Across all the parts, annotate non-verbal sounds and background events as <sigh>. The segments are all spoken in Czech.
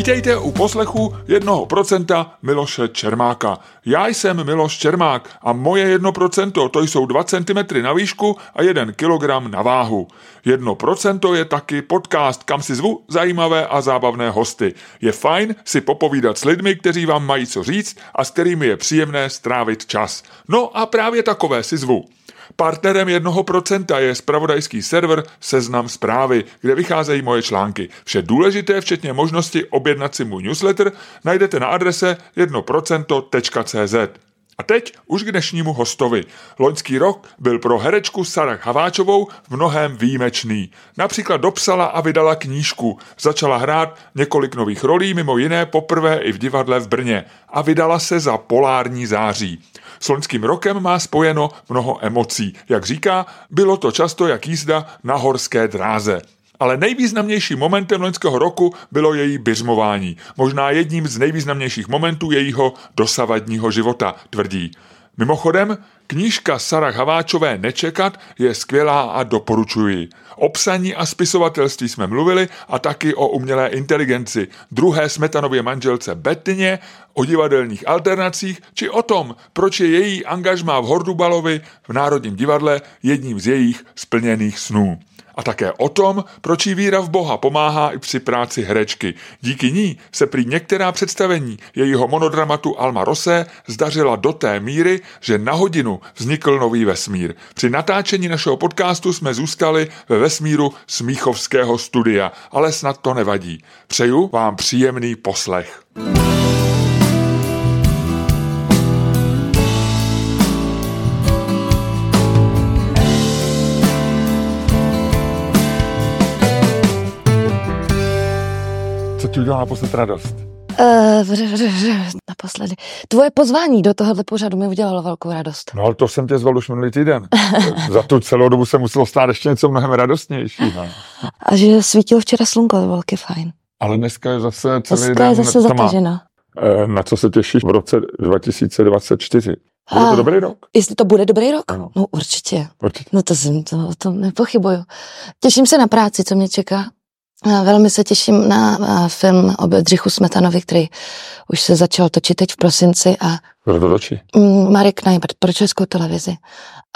Vítejte u poslechu jednoho procenta Miloše Čermáka. Já jsem Miloš Čermák a moje 1% to jsou 2 cm na výšku a 1 kg na váhu. 1% je taky podcast, kam si zvu zajímavé a zábavné hosty. Je fajn si popovídat s lidmi, kteří vám mají co říct a s kterými je příjemné strávit čas. No a právě takové si zvu. Partnerem jednoho procenta je spravodajský server Seznam zprávy, kde vycházejí moje články. Vše důležité, včetně možnosti objednat si můj newsletter, najdete na adrese 1%.cz. A teď už k dnešnímu hostovi. Loňský rok byl pro herečku Sarah Haváčovou v mnohem výjimečný. Například dopsala a vydala knížku, začala hrát několik nových rolí, mimo jiné poprvé i v divadle v Brně a vydala se za polární září. S loňským rokem má spojeno mnoho emocí. Jak říká, bylo to často jak jízda na horské dráze. Ale nejvýznamnějším momentem loňského roku bylo její byřmování. Možná jedním z nejvýznamnějších momentů jejího dosavadního života, tvrdí. Mimochodem, knížka Sarah Haváčové Nečekat je skvělá a doporučuji. O psaní a spisovatelství jsme mluvili a taky o umělé inteligenci, druhé smetanově manželce Bettině, o divadelních alternacích, či o tom, proč je její angažmá v Hordubalovi v Národním divadle jedním z jejich splněných snů a také o tom, proč jí víra v Boha pomáhá i při práci herečky. Díky ní se prý některá představení jejího monodramatu Alma Rosé zdařila do té míry, že na hodinu vznikl nový vesmír. Při natáčení našeho podcastu jsme zůstali ve vesmíru Smíchovského studia, ale snad to nevadí. Přeju vám příjemný poslech. Ti udělala naposled radost? Uh, <laughs> naposledy. Tvoje pozvání do tohohle pořadu mi udělalo velkou radost. No ale to jsem tě zval už minulý týden. <laughs> Za tu celou dobu se muselo stát ještě něco mnohem radostnějšího. A že svítilo včera slunko, to bylo fajn. Ale dneska je zase celý dneska den je zase zatažena. Eh, na co se těšíš v roce 2024? Bude to dobrý rok? Jestli to bude dobrý rok? Ano. No určitě. Určitě. No to, jsem, to, to nepochybuju. Těším se na práci, co mě čeká. Velmi se těším na film o Bedřichu Smetanovi, který už se začal točit teď v prosinci a Kdo to točí? Mm, Marek Najbert pro českou televizi.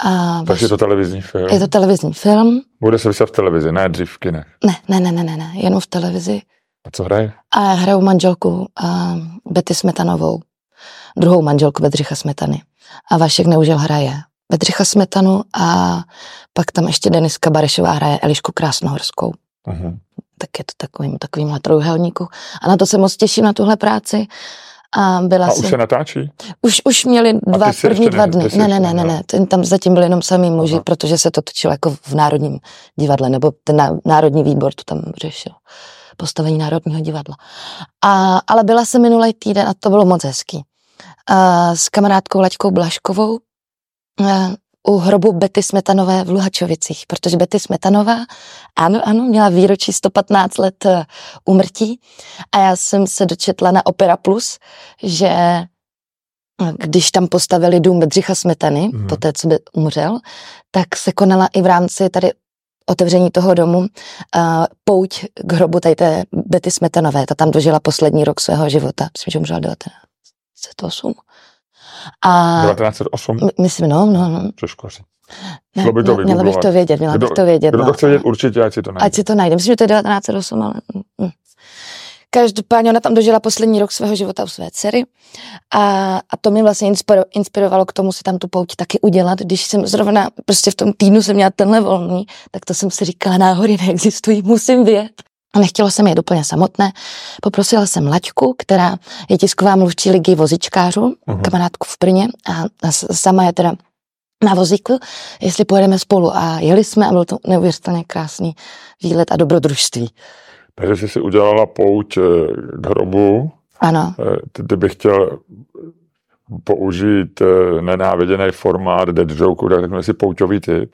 A Takže je to televizní film? Je to televizní film. Bude se vysílat v televizi, ne dřív v kinech? Ne, ne, ne, ne, ne, ne, jenom v televizi. A co hraje? A hraju manželku a Betty Smetanovou, druhou manželku Bedřicha Smetany. A Vašek Neužil hraje Bedřicha Smetanu a pak tam ještě Deniska Barešová hraje Elišku Krásnohorskou. Uh-huh tak je to takovým, takovýmhle trojuhelníku. A na to se moc těším, na tuhle práci. A, byla a jsem... už se natáčí? Už, už měli dva první dva dny. Ne, ne, ne, ne, ne. Ten, tam zatím byli jenom samý muži, Aha. protože se to točilo jako v Národním divadle, nebo ten Národní výbor to tam řešil. Postavení Národního divadla. A, ale byla jsem minulý týden a to bylo moc hezký. A, s kamarádkou Laďkou Blaškovou u hrobu Betty Smetanové v Luhačovicích, protože Betty Smetanová, ano, ano, měla výročí 115 let umrtí a já jsem se dočetla na Opera Plus, že když tam postavili dům Bedřicha Smetany, mm. po té, co by umřel, tak se konala i v rámci tady otevření toho domu uh, pouť k hrobu tady té Betty Smetanové. Ta tam dožila poslední rok svého života. Myslím, že umřela 1908. A 1908? Myslím, no, no, no. Přeškoři. Ne, by to měla bych to vědět, měla kdo, bych to vědět. Kdo no. to chce vědět, určitě, ať si to najde. Ať si to najde. Myslím, že to je 1908, ale... Hm. Každopádně ona tam dožila poslední rok svého života u své dcery a, a to mě vlastně inspiro, inspirovalo k tomu si tam tu pouť taky udělat. Když jsem zrovna prostě v tom týdnu jsem měla tenhle volný, tak to jsem si říkala, náhody neexistují, musím vědět. A nechtěla jsem jet úplně samotné. Poprosila jsem Laďku, která je tisková mluvčí ligy vozičkářů, uh-huh. kamarádku v Brně a, sama je teda na vozíku, jestli pojedeme spolu. A jeli jsme a byl to neuvěřitelně krásný výlet a dobrodružství. Takže jsi si udělala pouť eh, k hrobu. Ano. Eh, ty bych chtěl použít eh, nenáviděný formát dead joke, tak řeknu si pouťový typ.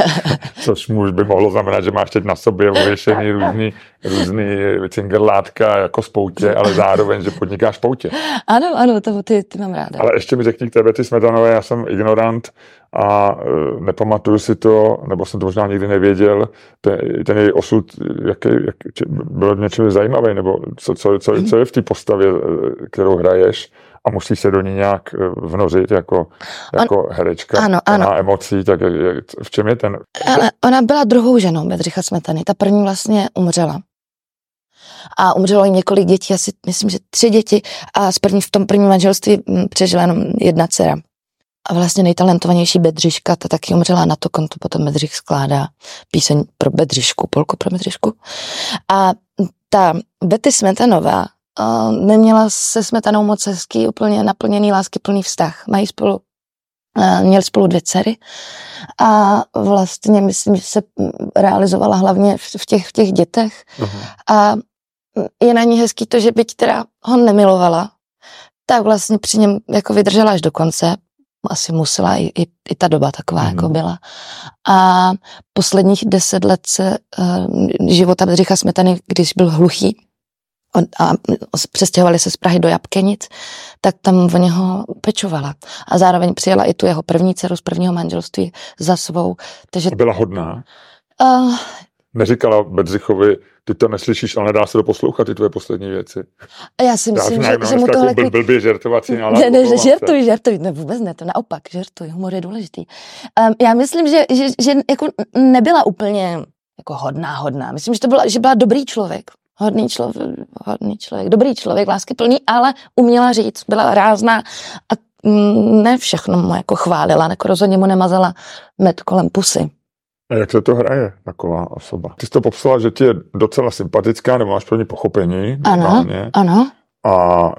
<laughs> Což můž by mohlo znamenat, že máš teď na sobě uvěšený různý, různý cingerlátka jako spoutě, ale zároveň, že podnikáš poutě. Ano, ano, to ty, ty mám ráda. Ale ještě mi řekni k tebe, ty smetanové, já jsem ignorant a uh, nepamatuju si to, nebo jsem to možná nikdy nevěděl, ten, ten její osud, jaký, jak, byl něčím zajímavý, nebo co, co, co, co je v té postavě, eh, kterou hraješ, a musí se do ní nějak eh, vnořit jako, jako On, herečka ano, ano. emocí, tak jak, v čem je ten... Ale ona byla druhou ženou Bedřicha Smetany, ta první vlastně umřela. A umřelo jim několik dětí, asi myslím, že tři děti a z první, v tom prvním manželství hm, přežila jenom jedna dcera. A vlastně nejtalentovanější Bedřiška, ta taky umřela na to konto, potom Bedřich skládá píseň pro Bedřišku, polku pro Bedřišku. A ta Betty Smetanová uh, neměla se Smetanou moc hezký, úplně naplněný lásky plný vztah. Mají spolu, měli spolu dvě dcery a vlastně myslím, že se realizovala hlavně v, v, těch, v těch dětech. Uh-huh. A je na ní hezký to, že byť teda ho nemilovala, tak vlastně při něm jako vydržela až do konce, asi musela, i, i, i ta doba taková mm. jako byla. A posledních deset let se uh, života Bedřicha Smetany, když byl hluchý, a přestěhovali se z Prahy do Jabkenic, tak tam o něho pečovala. A zároveň přijela i tu jeho první dceru z prvního manželství za svou. Takže... Byla hodná? Uh, Neříkala Bedřichovi, ty to neslyšíš, ale nedá se to poslouchat, ty tvoje poslední věci. Já si myslím, já že, že mu tohle... Byl, blbě žertovací Ne, ne, že žertuj, žertuj, ne, vůbec ne, to naopak, žertuj, humor je důležitý. Um, já myslím, že, že, že jako nebyla úplně jako hodná, hodná. Myslím, že to byla, že byla dobrý člověk hodný člověk, hodný člověk, dobrý člověk, lásky plný, ale uměla říct, byla rázná a mm, ne všechno mu jako chválila, jako rozhodně mu nemazala med kolem pusy. A jak se to hraje, taková osoba? Ty jsi to popsala, že ti je docela sympatická, nebo máš pro ní pochopení. Ano, normálně. ano. A,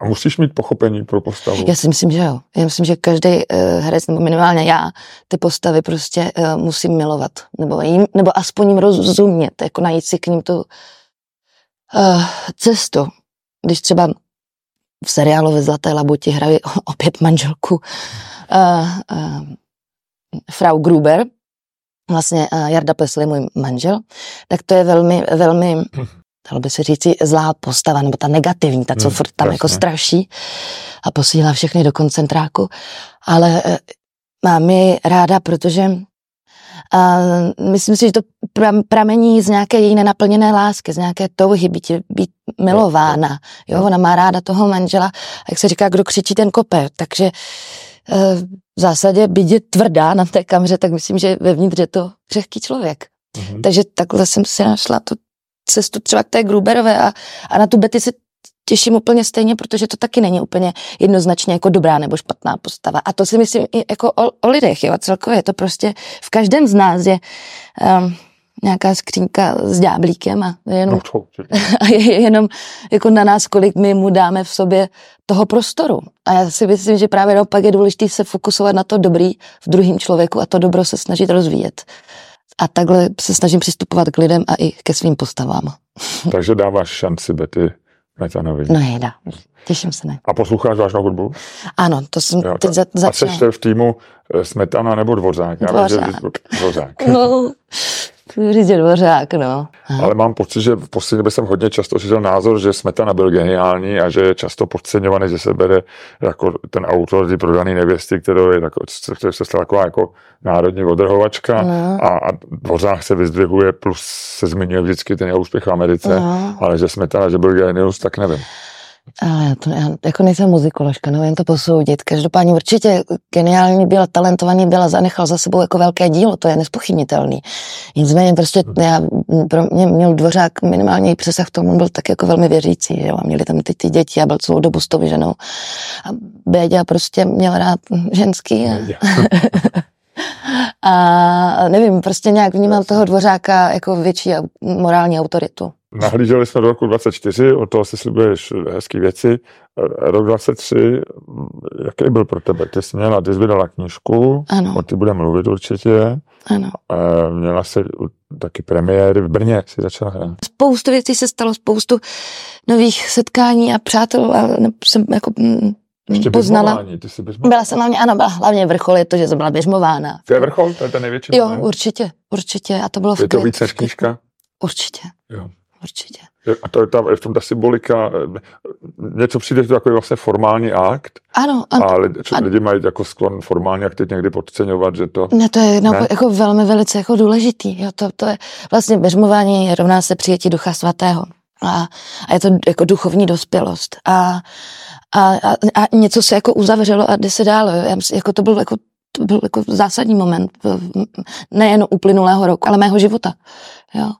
a musíš mít pochopení pro postavu. Já si myslím, že jo. Já myslím, že každý uh, herec, nebo minimálně já, ty postavy prostě uh, musím milovat. Nebo, jim, nebo aspoň jim rozumět, jako najít si k ním tu uh, cestu. Když třeba v seriálu ve Zlaté labuti hrají opět manželku uh, uh, Frau Gruber, vlastně uh, Jarda Pesl je můj manžel, tak to je velmi, velmi dalo by se říci, zlá postava, nebo ta negativní, ta, co hmm, furt tam jasně. jako straší a posílá všechny do koncentráku. Ale uh, mám ji ráda, protože a myslím si, že to pramení z nějaké její nenaplněné lásky, z nějaké touhy být, být milována. Jo, ona má ráda toho manžela, jak se říká, kdo křičí, ten kope. Takže eh, v zásadě být je tvrdá na té kameře, tak myslím, že vevnitř je to křehký člověk. Mm-hmm. Takže takhle jsem si našla tu cestu třeba k té Gruberové a, a na tu Betty se těším úplně stejně, protože to taky není úplně jednoznačně jako dobrá nebo špatná postava. A to si myslím i jako o, o lidech, jo, a celkově je to prostě v každém z nás je um, nějaká skřínka s ďáblíkem a je jenom, no <laughs> a je jenom jako na nás, kolik my mu dáme v sobě toho prostoru. A já si myslím, že právě naopak je důležité se fokusovat na to dobrý v druhém člověku a to dobro se snažit rozvíjet. A takhle se snažím přistupovat k lidem a i ke svým postavám. <laughs> Takže dáváš šanci Betty Metanovi. No jeda, těším se, ne. A posloucháš vážnou hudbu? Ano, to jsem jo, teď za, začala. A jsi v týmu eh, Smetana nebo Dvořák? Já dvořák. Vím, že dvořák. No, <laughs> říct, že Dvořák, no. Ale mám pocit, že v poslední době jsem hodně často slyšel názor, že Smetana byl geniální a že je často podceňovaný, že se bere jako ten autor ty prodaný nevěsty, kterou je tako, který se stala taková jako národní odrhovačka no. a, a Dvořák se vyzdvihuje, plus se zmiňuje vždycky ten jeho úspěch v Americe, no. ale že Smetana, že byl genius, tak nevím. Ale já, to, já jako nejsem muzikoložka, nevím to posoudit. Každopádně určitě geniální byl, talentovaný byl a zanechal za sebou jako velké dílo, to je nespochybnitelný. Nicméně prostě já, pro mě měl Dvořák minimálně i přesah k tomu, byl tak jako velmi věřící, že jo? a měli tam ty, ty děti a byl celou dobu s tou ženou. A Béďa prostě měl rád ženský. A... <laughs> a nevím, prostě nějak vnímal toho Dvořáka jako větší morální autoritu. Nahlíželi jsme do roku 24, od toho si slibuješ hezké věci. Rok 23, jaký byl pro tebe? Ty jsi měla, ty jsi vydala knížku, ano. o ty budeme mluvit určitě. Ano. Měla se taky premiéry v Brně, si začala hrát. Spoustu věcí se stalo, spoustu nových setkání a přátel a jsem jako Ještě poznala. Ty jsi byla jsem hlavně, ano, byla hlavně vrchol, je to, že jsem byla běžmována. To je vrchol, to je ten největší. Jo, ne? určitě, určitě. A to bylo je to víc než knížka? Určitě. Jo. Určitě. A to je, ta, je v tom ta symbolika, něco přijde, to takový vlastně formální akt. Ano. ano a lidi, a lidi mají jako sklon formální akty někdy podceňovat, že to... Ne, to je no, ne? jako velmi velice jako důležitý. Jo, to, to je vlastně běžmování rovná se přijetí ducha svatého. A, a je to jako duchovní dospělost. A, a, a, a něco se jako uzavřelo a jde se dál. Já myslím, jako to byl jako to byl jako zásadní moment nejen uplynulého roku, ale mého života. Jo.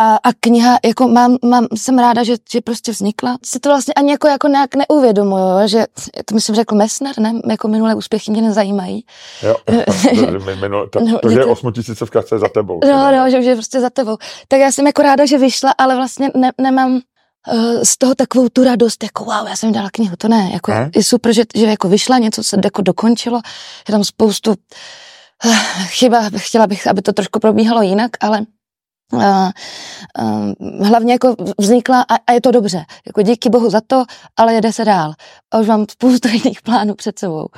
A, a kniha, jako mám, mám, jsem ráda, že, že prostě vznikla. Se to vlastně ani jako, jako nějak neuvědomuju, že to myslím řekl Messner, ne? Jako minulé úspěchy mě nezajímají. Jo, <laughs> minule, ta, no, to, je osmotisícovka, co je za tebou. No, no, že, že prostě za tebou. Tak já jsem jako ráda, že vyšla, ale vlastně ne, nemám uh, z toho takovou tu radost, jako wow, já jsem dala knihu, to ne, jako ne? je super, že, že jako vyšla, něco se jako dokončilo, je tam spoustu uh, chyba, chtěla bych, aby to trošku probíhalo jinak, ale hlavně jako vznikla a, a je to dobře. Jako díky bohu za to, ale jede se dál. A už mám spoustu <laughs> jiných plánů před sebou.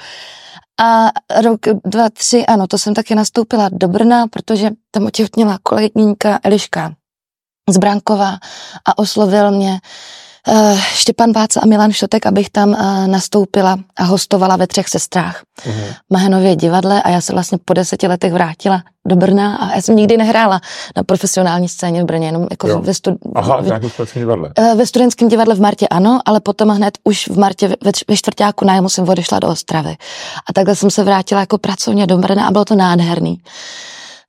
A rok, dva, tři, ano, to jsem taky nastoupila do Brna, protože tam otěhotněla kolegyňka Eliška z Brankova a oslovil mě uh, Štěpan Váca a Milan Šotek, abych tam uh, nastoupila a hostovala ve třech sestrách. Uh-huh. Mahenově divadle a já se vlastně po deseti letech vrátila do Brna a já jsem nikdy nehrála na profesionální scéně v Brně, jenom jako ve, stud... Aha, v, v divadle. Uh, ve studentském divadle v Martě ano, ale potom hned už v Martě ve, ve čtvrtáku nájmu jsem odešla do Ostravy. A takhle jsem se vrátila jako pracovně do Brna a bylo to nádherný.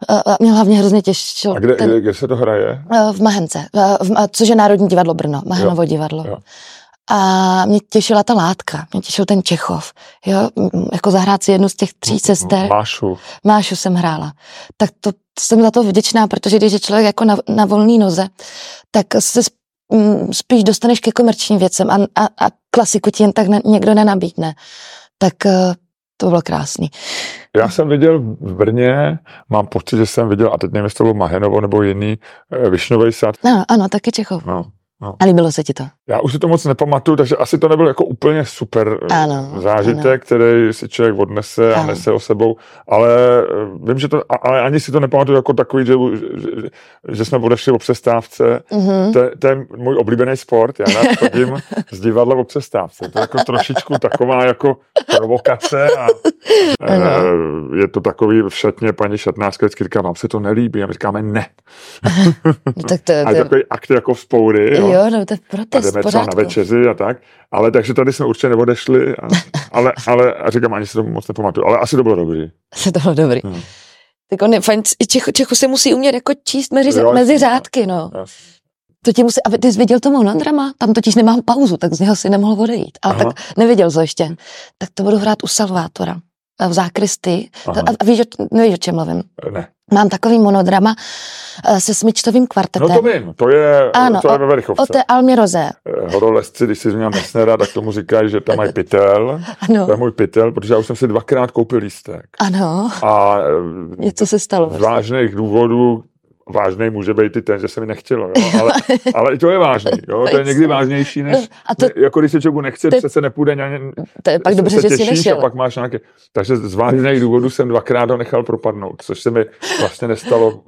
A mě hlavně hrozně těšilo. A kde, ten, kde, kde se to hraje? V Mahence, v, což je Národní divadlo Brno, Mahenovo jo, divadlo. Jo. A mě těšila ta látka, mě těšil ten Čechov, jo, jako zahrát si jednu z těch tří sester. Mášu. Mášu jsem hrála. Tak to jsem za to vděčná, protože když je člověk jako na, na volný noze, tak se spíš dostaneš ke komerčním věcem a, a, a klasiku ti jen tak ne, někdo nenabídne. Tak eh, to bylo krásný. Já jsem viděl v Brně, mám pocit, že jsem viděl, a teď nevím, jestli to bylo Mahenovo nebo jiný, eh, Višnový sad. No, ano, taky Čechov. No, No. A líbilo se ti to? Já už si to moc nepamatuju, takže asi to nebyl jako úplně super eh, ano, zážitek, ano. který si člověk odnese ano. a nese o sebou, ale eh, vím, že to, ale ani si to nepamatuju jako takový, že, že, že jsme odešli o přestávce. Mm-hmm. To, to, je můj oblíbený sport, já rád chodím <laughs> z divadla o přestávce. To je jako trošičku taková jako provokace a ano. Eh, je to takový v šatně paní šatnářka vždycky říká, vám se to nelíbí a my říkáme ne. <laughs> no, tak to, to... a je takový akt jako vzpoury, jo, jo no to je protest, a jdeme třeba na večeři a tak, ale takže tady jsme určitě neodešli, a, <laughs> ale, ale a říkám, ani si to moc nepamatuju, ale asi to bylo dobrý. Asi to bylo dobrý. Hmm. Tak on je fajn, Čechu, Čechu se musí umět jako číst mezi, jo, mezi řádky, no. Jasný. To ti musí, a ty jsi viděl to monodrama? Tam totiž nemám pauzu, tak z něho si nemohl odejít. Ale Aha. tak neviděl to ještě. Tak to budu hrát u Salvátora v zákristy. A, a víš, nevíš, o čem mluvím? Ne. Mám takový monodrama eh, se smyčtovým kvartetem. No to vím, to je, ano, to je ve Verichovce. O té Almě Roze. Eh, horolezci, když si zmínil Messnera, tak tomu říkají, že tam mají pytel. Ano. To je můj pytel, protože já už jsem si dvakrát koupil lístek. Ano. A něco se stalo. Z vážných důvodů, vážný může být i ten, že se mi nechtělo, jo? Ale, <laughs> ale i to je vážný, jo? to je někdy vážnější, než a to, jako když se člověku nechce, to, přece nepůjde ani, to je pak dobře, že si nešel. A pak máš nějaké, takže z vážných důvodů jsem dvakrát ho nechal propadnout, což se mi vlastně nestalo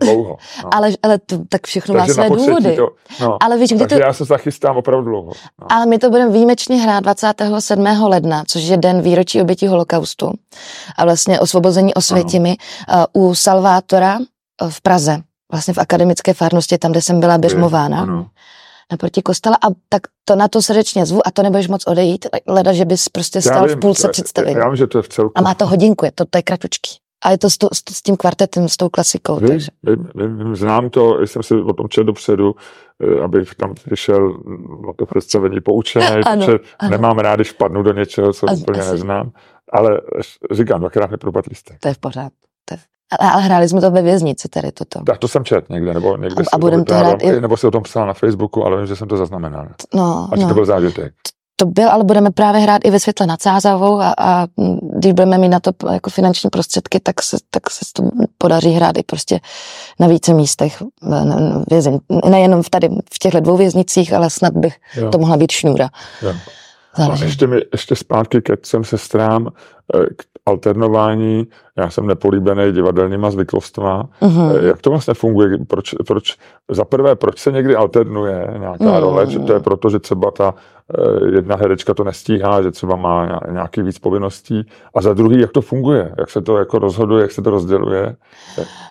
dlouho. No. Ale, ale to, tak všechno takže má své důvody. To, no, ale víš, kdy takže to... já se zachystám opravdu dlouho. No. Ale my to budeme výjimečně hrát 27. ledna, což je den výročí obětí holokaustu a vlastně osvobození Osvětimi uh, u Salvátora v Praze, vlastně v akademické farnosti, tam, kde jsem byla běžmována. Ano. naproti kostela a tak to na to srdečně zvu a to nebudeš moc odejít, leda, že bys prostě stal vím, v půlce představení. Já vím, že to je v celku. A má to hodinku, je to, to je kratučký. A je to s, to, s tím kvartetem, s tou klasikou. Vím, takže. Vím, vím, znám to, jsem si o tom četl dopředu, eh, aby tam přišel na to představení poučený, <laughs> ano, protože ano. nemám rád, když padnu do něčeho, co a, úplně asi. neznám. Ale říkám, dvakrát nepropadli jste. To je v pořádku. Ale hráli jsme to ve věznici, tedy toto. Tak to jsem čet někde, nebo někde a, a budem to hrát i... Nebo si o tom psal na Facebooku, ale vím, že jsem to zaznamenal. No, a no. to byl zážitek? To byl, ale budeme právě hrát i ve světle nad Sázavou a, a když budeme mít na to jako finanční prostředky, tak se, tak se to podaří hrát i prostě na více místech vězení. Nejenom v tady v těchto dvou věznicích, ale snad bych jo. to mohla být šňůra. Jo. Záleží. A ještě, mi, ještě zpátky ke třem sestrám, eh, k alternování, já jsem nepolíbený divadelníma zvyklostma. Mm-hmm. Jak to vlastně funguje? Proč, proč, za prvé, proč se někdy alternuje nějaká mm. role? Že to je proto, že třeba ta jedna herečka to nestíhá, že třeba má nějaký víc povinností. A za druhý, jak to funguje, jak se to jako rozhoduje, jak se to rozděluje.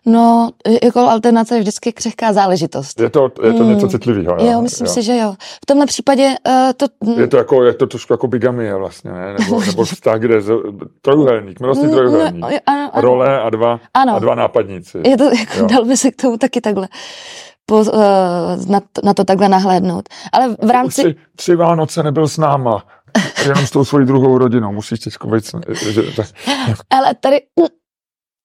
No, jako alternace je vždycky křehká záležitost. Je to, je to mm. něco citlivého. Jo, jo myslím jo. si, že jo. V tomhle případě uh, to... Je to jako, je to trošku jako bigamie vlastně, ne? Nebo, <laughs> nebo vztah, kde je trojuhelník, milostný no, trojuhelník. No, ano, ano. Role a dva, ano. a dva nápadníci. Je to, jako, jo. dal by se k tomu taky takhle po, uh, na, to, na to takhle nahlédnout. Ale v rámci... Tři, tři Vánoce nebyl s náma, jenom s tou svojí druhou rodinou, musíš teď víc... Ale tady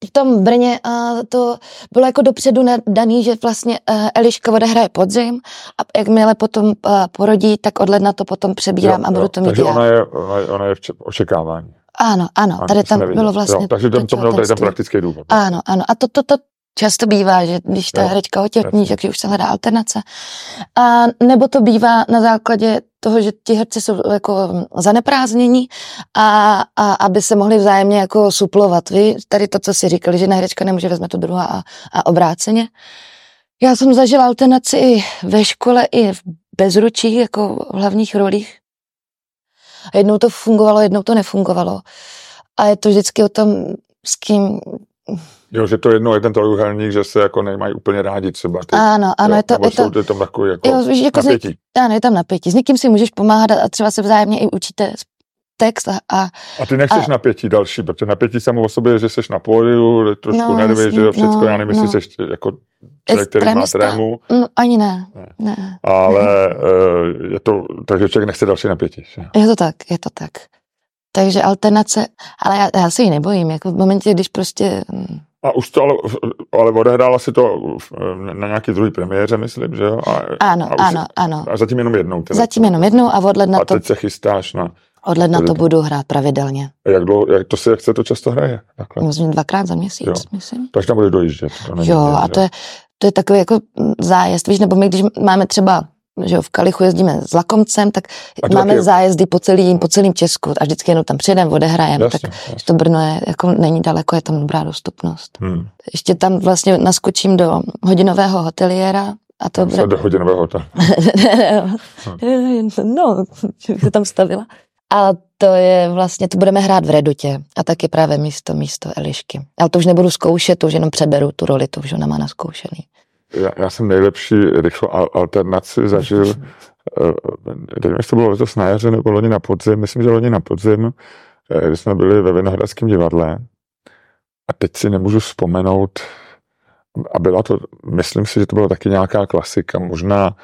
v tom Brně uh, to bylo jako dopředu daný, že vlastně uh, Eliška odehraje podzim a jakmile potom uh, porodí, tak od ledna to potom přebírám jo, a budu jo, to mít Takže já. ona je, ona, je, ona je v očekávání. Ano, ano, tady tam bylo vlastně... Jo, takže to, to měl tady ten praktický důvod. Ano, ano. A to, to, to, Často bývá, že když ta herečka otěhotní, takže už se hledá alternace. A nebo to bývá na základě toho, že ti herci jsou jako zaneprázdnění a, a aby se mohli vzájemně jako suplovat. Vy tady to, co si říkali, že jedna herečka nemůže vezme to druhá a, a obráceně. Já jsem zažila alternaci i ve škole, i v bezručí, jako v hlavních rolích. A jednou to fungovalo, jednou to nefungovalo. A je to vždycky o tom, s kým Jo, že to jedno je ten trojuhelník, že se jako nemají úplně rádi třeba. Ty, ano, ano, jo, je to, je to, je tam takový jako, jo, jako napětí. Z, ano, je tam napětí. S někým si můžeš pomáhat a třeba se vzájemně i učíte text a... A, a ty nechceš a, napětí další, protože napětí samo o sobě, že jsi na pódiu, trošku no, nervy, že jo, všechno, no, já nevím, jestli no. jsi jako člověk, který má trému. No, ani ne. ne. ne. Ale uh, je to, takže člověk nechce další napětí. Že? Je to tak, je to tak. Takže alternace, ale já, já se ji nebojím, jako v momentě, když prostě hm, a už to ale, ale odehrála si to na nějaký druhý premiéře, myslím, že jo? A, ano, a už, ano, ano. A zatím jenom jednou. Teda. Zatím jenom jednou a od ledna a to... A teď se chystáš na... Od ledna to budu hrát pravidelně. A jak, dlouho, jak to se, jak se to často hraje? Takhle? Myslím dvakrát za měsíc, jo. myslím. Takže tam budeš dojíždět. To jo, a to je, to je takový jako zájezd, víš, nebo my když máme třeba že jo, v Kalichu jezdíme s Lakomcem, tak a máme taky... zájezdy po, celý, po celém Česku a vždycky jenom tam přijedeme, odehrajeme, tak jasně. to Brno je, jako není daleko, je tam dobrá dostupnost. Hmm. Ještě tam vlastně naskočím do hodinového hoteliéra, a to bude... Do hodinového hotelu. <laughs> no, se tam stavila. A to je vlastně, to budeme hrát v Redutě a taky právě místo, místo Elišky. Ale to už nebudu zkoušet, to už jenom přeberu tu roli, to už ona má naskoušený já, já jsem nejlepší rychlou alternaci zažil, eh, nevím, jestli to bylo letos na jaře nebo loni na podzim, myslím, že loni na podzim, eh, kdy jsme byli ve Vinohradském divadle a teď si nemůžu vzpomenout, a byla to, myslím si, že to byla taky nějaká klasika, možná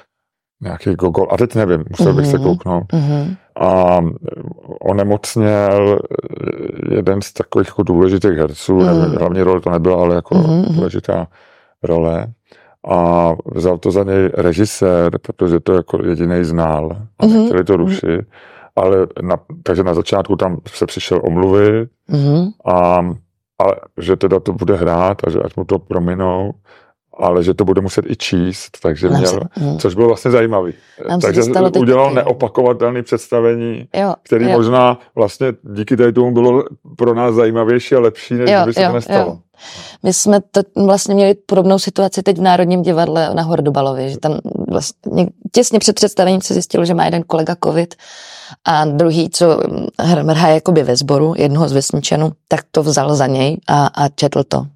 nějaký gogol, a teď nevím, musel bych mm-hmm. se mhm. kouknout. Mm-hmm. A onemocněl jeden z takových jako důležitých herců, mm. nevím, hlavní role to nebyla, ale jako mm-hmm. důležitá role a vzal to za něj režisér, protože to jako jediný znal a mm-hmm. nechtěli to rušit. Ale na, takže na začátku tam se přišel omluvit mm-hmm. a, a že teda to bude hrát a že ať mu to prominou ale že to bude muset i číst, takže měl, se, mm. což bylo vlastně zajímavý. Nám takže udělal taky. neopakovatelné představení, jo, který jo. možná vlastně díky tady tomu bylo pro nás zajímavější a lepší, než jo, by se jo, to nestalo. Jo. My jsme to vlastně měli podobnou situaci teď v Národním divadle na Hordobalově, že tam vlastně těsně před představením se zjistilo, že má jeden kolega covid a druhý, co hraje jakoby ve sboru, jednoho z vesničanů, tak to vzal za něj a, a četl to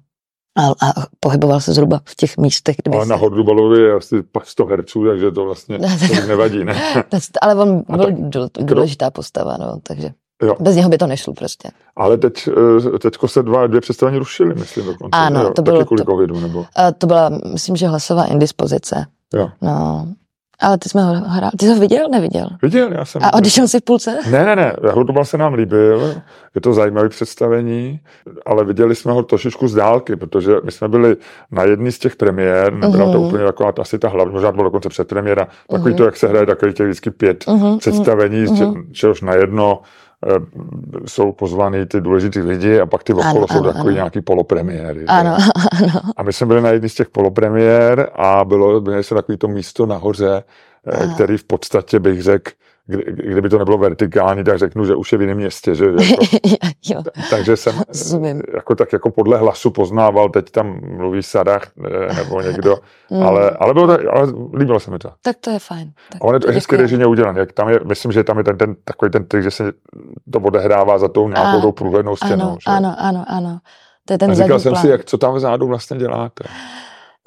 a, a pohyboval se zhruba v těch místech. Kde Ale se... na Hordubalově je asi 100 herců, takže to vlastně to nevadí, ne? <laughs> Ale on byl důležitá postava, no, takže jo. bez něho by to nešlo prostě. Ale teď, eh, teďko se dva, dvě představení rušily, myslím dokonce. Ano, jo, to bylo... kvůli to, covidu, nebo? To byla, myslím, že hlasová indispozice. Jo. No, ale ty jsme ho hrál. Ty jsi ho viděl, neviděl? Viděl, já jsem. A odešel jsi v půlce? Ne, ne, ne, Hlubal se nám líbil, je to zajímavé představení, ale viděli jsme ho trošičku z dálky, protože my jsme byli na jedné z těch premiér, nebyla uh-huh. to mhm. úplně taková asi ta hlavní, možná bylo dokonce předpremiéra, takový uh-huh. to, jak se hraje, takový těch vždycky pět uh-huh. představení, uh-huh. čehož na jedno jsou pozvaný ty důležitý lidi a pak ty okolo ano, jsou ano, takový ano. nějaký polopremiéry. Ano, <laughs> ano. A my jsme byli na jedné z těch polopremiér a bylo, bylo se takový to místo nahoře, eh, Aha. který v podstatě bych řekl, kdy, kdyby to nebylo vertikální, tak řeknu, že už je v jiném městě. Že, jako, <laughs> jo. Takže jsem Zumím. jako tak jako podle hlasu poznával, teď tam mluví Sadach eh, nebo někdo, mm. ale, ale, bylo to, ale líbilo se mi to. Tak to je fajn. Tak a on je to hezky režimě udělaný. Jak tam je, myslím, že tam je ten, ten takový ten trik, že se to odehrává za tou nějakou tou průhlednou stěnou. Ano, že? ano, ano, ano. To je ten a říkal jsem plán. si, jak, co tam vzadu vlastně děláte.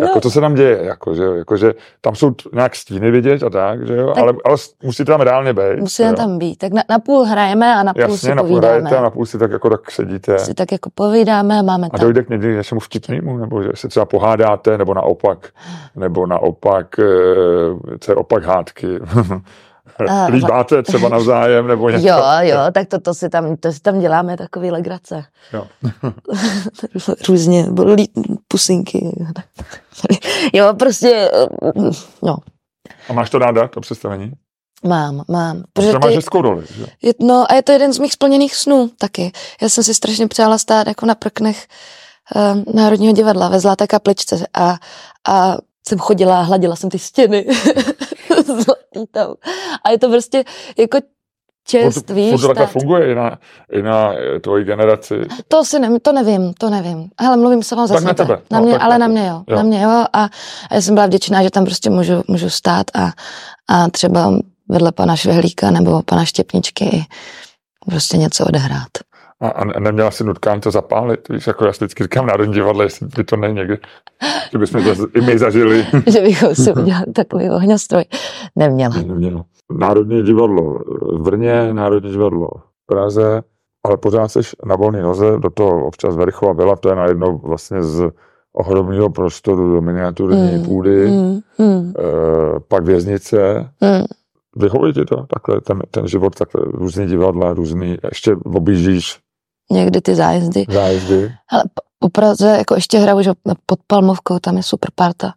Jako, no. co se tam děje, jako, že, jako, že tam jsou nějak stíny vidět a tak, že jo, tak ale, ale musí tam reálně být. Musí tam být, tak na, na půl hrajeme a na půl Jasně, si na půl povídáme. hrajete a na půl si tak jako tak sedíte. Si tak jako povídáme a máme A dojde k někdy něčemu vtipnému, nebo že se třeba pohádáte, nebo naopak, nebo naopak, eh, co je opak hádky. <laughs> Líbáte třeba navzájem nebo <laughs> něco? Jo, jo, tak to, to, si tam, to si tam děláme takový legrace. Jo. <laughs> Různě, lí, pusinky. jo, <laughs> prostě, no. A máš to ráda, to představení? Mám, mám. Protože máš hezkou roli, že? Je, no a je to jeden z mých splněných snů taky. Já jsem si strašně přála stát jako na prknech uh, Národního divadla ve Zlaté kapličce a, a jsem chodila a hladila jsem ty stěny. Zlatý tam. A je to prostě jako čest, víš. To takhle funguje i na, i na tvoji generaci. To si ne, to nevím, to nevím. Hele, mluvím sama za tak sebe. Na, tebe. na no, mě, ale na mě jo. jo. Na mě jo a, a já jsem byla vděčná, že tam prostě můžu, můžu stát a, a třeba vedle pana Švehlíka nebo pana Štěpničky prostě něco odehrát. A, a neměla si nutkání to zapálit, víš, jako já si vždycky říkám Národní divadle, jestli by to není někdy, že bychom to i my zažili. <laughs> že bychom si <laughs> udělali takový ohňostroj. Neměla. Neměla. Národní divadlo v Brně, Národní divadlo v Praze, ale pořád jsi na volné noze, do toho občas Verichova byla, to je najednou vlastně z ohromného prostoru do miniaturní mm, půdy, mm, mm. E, pak věznice. Mm. Vyhovuje ti to, takhle, ten, ten život, takhle různý divadla, různý, ještě objíždíš někdy ty zájezdy. Zájezdy. Ale po Praze jako ještě hraju, že pod Palmovkou, tam je super parta.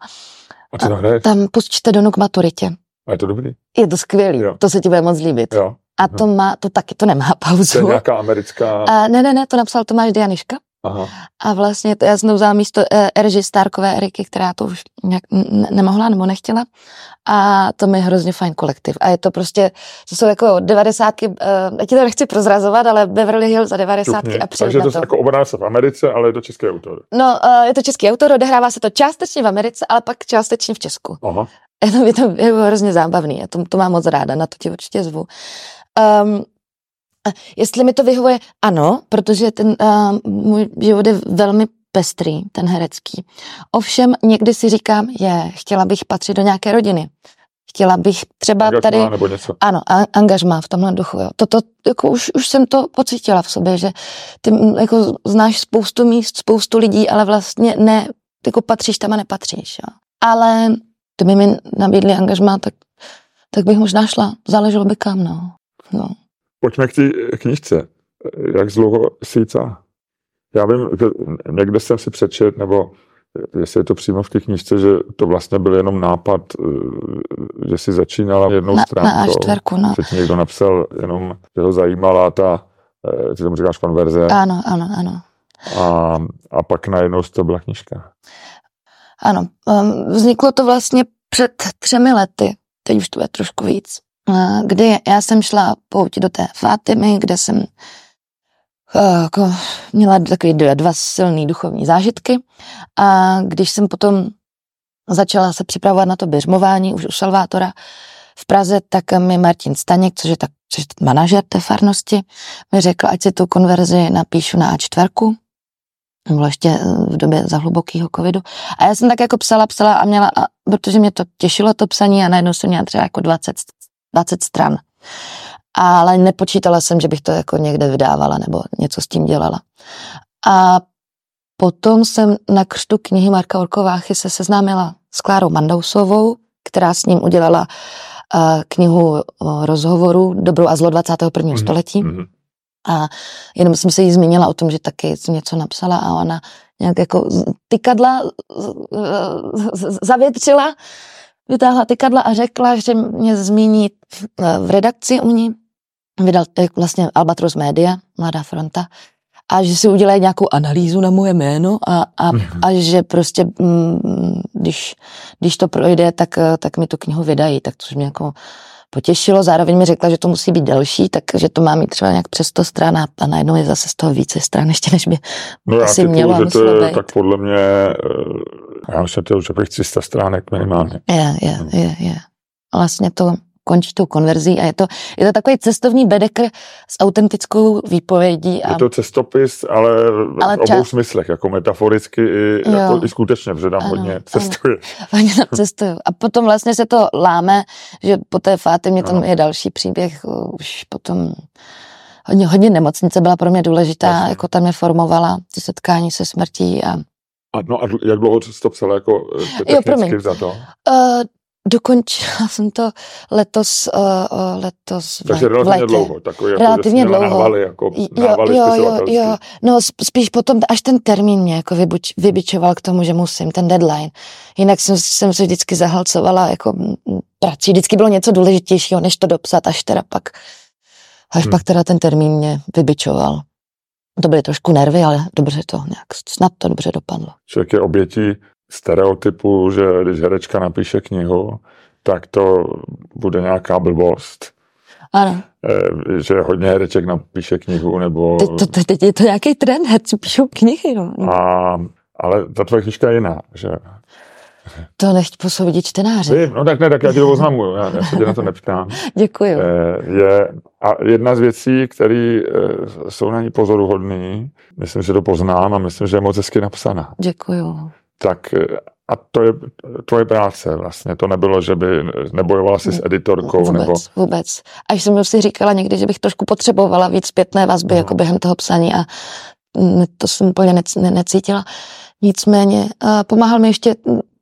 A co hraješ? Tam pustíte do k maturitě. A je to dobrý? Je to skvělý, jo. to se ti bude moc líbit. Jo. A to má, to taky, to nemá <laughs> pauzu. To je nějaká americká... A ne, ne, ne, to napsal Tomáš Dianiška. Aha. A vlastně to, já jsem vzala místo e, Erži Starkové Eriky, která to už nějak nemohla nebo nechtěla. A to mi je hrozně fajn kolektiv. A je to prostě, to jsou jako devadesátky, uh, já ti to nechci prozrazovat, ale Beverly Hills za devadesátky a Takže to, to. jako obrná se v Americe, ale je to český autor. No, uh, je to český autor, odehrává se to částečně v Americe, ale pak částečně v Česku. Aha. <laughs> Je to, je to je hrozně zábavný, já to, to mám moc ráda, na to ti určitě zvu. Um, Jestli mi to vyhovuje, ano, protože ten uh, můj život je velmi pestrý, ten herecký. Ovšem někdy si říkám, je, chtěla bych patřit do nějaké rodiny. Chtěla bych třeba angažmá tady... nebo něco. Ano, angažmá v tomhle duchu. Jo. Toto, jako už, už jsem to pocítila v sobě, že ty jako znáš spoustu míst, spoustu lidí, ale vlastně ne, jako patříš tam a nepatříš. Jo. Ale kdyby mi nabídli angažmá, tak, tak bych možná šla. Záleželo by kam, no. no. Pojďme k té knižce. Jak dlouho síca? Já vím, někde jsem si přečet, nebo jestli je to přímo v té knižce, že to vlastně byl jenom nápad, že si začínala jednou na, stránkou. Na A4, no. Ti někdo napsal jenom, že ho zajímala ta, ty tomu říkáš konverze. Ano, ano, ano. A, a pak najednou to byla knižka. Ano, um, vzniklo to vlastně před třemi lety, teď už to je trošku víc kdy já jsem šla pouť do té Fatimy, kde jsem eh, jako měla takové dva silné duchovní zážitky a když jsem potom začala se připravovat na to běžmování už u Salvátora v Praze, tak mi Martin Staněk, což je, tak, což je manažer té farnosti, mi řekl, ať si tu konverzi napíšu na A4, bylo ještě eh, v době za hlubokého covidu. A já jsem tak jako psala, psala a měla, a, protože mě to těšilo to psaní a najednou jsem měla třeba jako 20 20 stran. Ale nepočítala jsem, že bych to jako někde vydávala nebo něco s tím dělala. A potom jsem na křtu knihy Marka Orkováchy se seznámila s Klárou Mandausovou, která s ním udělala uh, knihu rozhovoru Dobro a zlo 21. Mm-hmm. století. Mm-hmm. A jenom jsem se jí zmínila o tom, že taky něco napsala a ona nějak jako tykadla zavětřila vytáhla tykadla a řekla, že mě zmíní v redakci u ní. Vydal vlastně Albatros Media, Mladá fronta, a že si udělají nějakou analýzu na moje jméno a, a, mm-hmm. a že prostě, mm, když, když to projde, tak, tak mi tu knihu vydají, tak což mě jako potěšilo. Zároveň mi řekla, že to musí být delší, takže to má mít třeba nějak přes 100 stran a najednou je zase z toho více stran, ještě než by no asi já mělo že to je, být. Tak podle mě, eh, já myslím, že bych 300 stránek minimálně. Je, je, je, je. Vlastně to končí tou konverzí a je to, je to takový cestovní bedekr s autentickou výpovědí. A... Je to cestopis, ale, ale v obou čas... smyslech, jako metaforicky i, jako i skutečně, protože tam ano, hodně cestuje. <laughs> Hodně tam cestuju. A potom vlastně se to láme, že po té mě tam ano. je další příběh, už potom hodně, hodně nemocnice byla pro mě důležitá, Jasně. jako tam mě formovala ty setkání se smrtí a a, no a jak dlouho jsi to psala jako eh, jo, za to? Uh, Dokončila jsem to letos, uh, letos Takže v relativně letě. dlouho, takový jako, relativně dlouho. Návaly, jako návaly jo, jo, jo, jo, no spíš potom, až ten termín mě jako vybuč, vybičoval k tomu, že musím, ten deadline. Jinak jsem, jsem se vždycky zahalcovala jako prací, vždycky bylo něco důležitějšího, než to dopsat, až teda pak, až hmm. pak teda ten termín mě vybičoval. To byly trošku nervy, ale dobře to nějak, snad to dobře dopadlo. Člověk je obětí stereotypu, že když herečka napíše knihu, tak to bude nějaká blbost. Ano. E, že hodně hereček napíše knihu, nebo... Teď, to, teď je to nějaký trend, herci píšou knihy, no. A, ale ta tvoje knižka je jiná, že... To nechť posoudit čtenáři. Vím, no tak ne, tak já ti to oznamuju, já, já se tě na to neptám. <laughs> Děkuji. E, je, a jedna z věcí, které e, jsou na ní pozoruhodné, myslím, že to poznám a myslím, že je moc hezky napsaná. Děkuju tak a to je tvoje práce vlastně. To nebylo, že by nebojovala si s editorkou. Vůbec, nebo... vůbec. Až jsem si říkala někdy, že bych trošku potřebovala víc zpětné vazby no. jako během toho psaní a to jsem úplně ne, necítila. Nicméně pomáhal mi ještě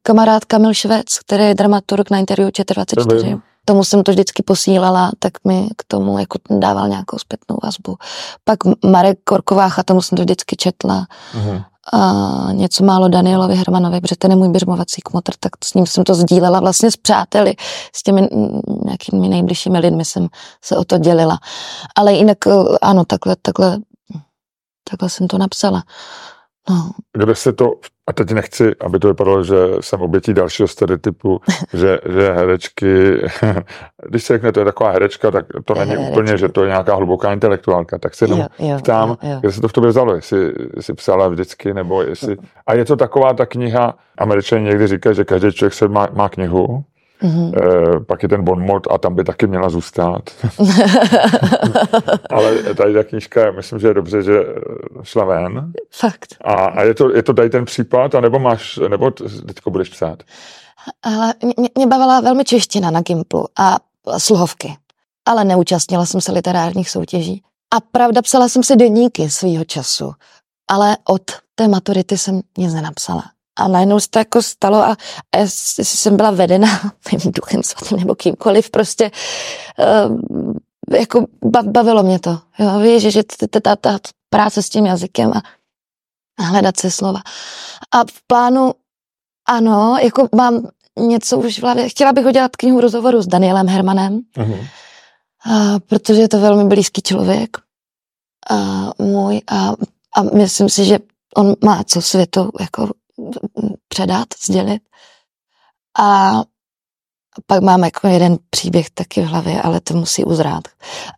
kamarád Kamil Švec, který je dramaturg na interview ČT24. Tomu jsem to vždycky posílala, tak mi k tomu jako dával nějakou zpětnou vazbu. Pak Marek Korkovácha, tomu jsem to vždycky četla. Uh-huh a něco málo Danielovi Hermanovi, protože ten je můj běžmovací kmotr, tak s ním jsem to sdílela vlastně s přáteli, s těmi nějakými nejbližšími lidmi jsem se o to dělila. Ale jinak e, ano, takhle, takhle, takhle jsem to napsala. No. Kde se to, a teď nechci, aby to vypadalo, že jsem obětí dalšího stereotypu, <laughs> že, že herečky, <laughs> když se řekne, to je taková herečka, tak to není herečka. úplně, že to je nějaká hluboká intelektuálka, tak se jenom jo, jo, ptám, jo, jo. kde se to v tobě vzalo, jestli, jestli psala vždycky, nebo jestli, a je to taková ta kniha, američané někdy říkají, že každý člověk se má, má knihu, Mm-hmm. E, pak je ten Bon Mot a tam by taky měla zůstat. <laughs> Ale tady ta knížka, myslím, že je dobře, že šla ven. Fakt. A, a je, to, je to tady ten případ, anebo máš, nebo teďko budeš psát? Ale mě, mě bavila velmi čeština na Gimplu a sluhovky. Ale neúčastnila jsem se literárních soutěží. A pravda, psala jsem si deníky svýho času. Ale od té maturity jsem nic nenapsala. A najednou se to jako stalo a, a jestli jsem byla vedena <laughs> mým duchem svatým nebo kýmkoliv, prostě uh, jako bavilo mě to. Jo, víš, že ta, ta práce s tím jazykem a, a hledat se slova. A v plánu, ano, jako mám něco už v hlavě. Chtěla bych udělat knihu rozhovoru s Danielem Hermanem, uh-huh. a, protože je to velmi blízký člověk a, můj a, a myslím si, že on má co světu jako předat, sdělit. A pak mám jako jeden příběh taky v hlavě, ale to musí uzrát.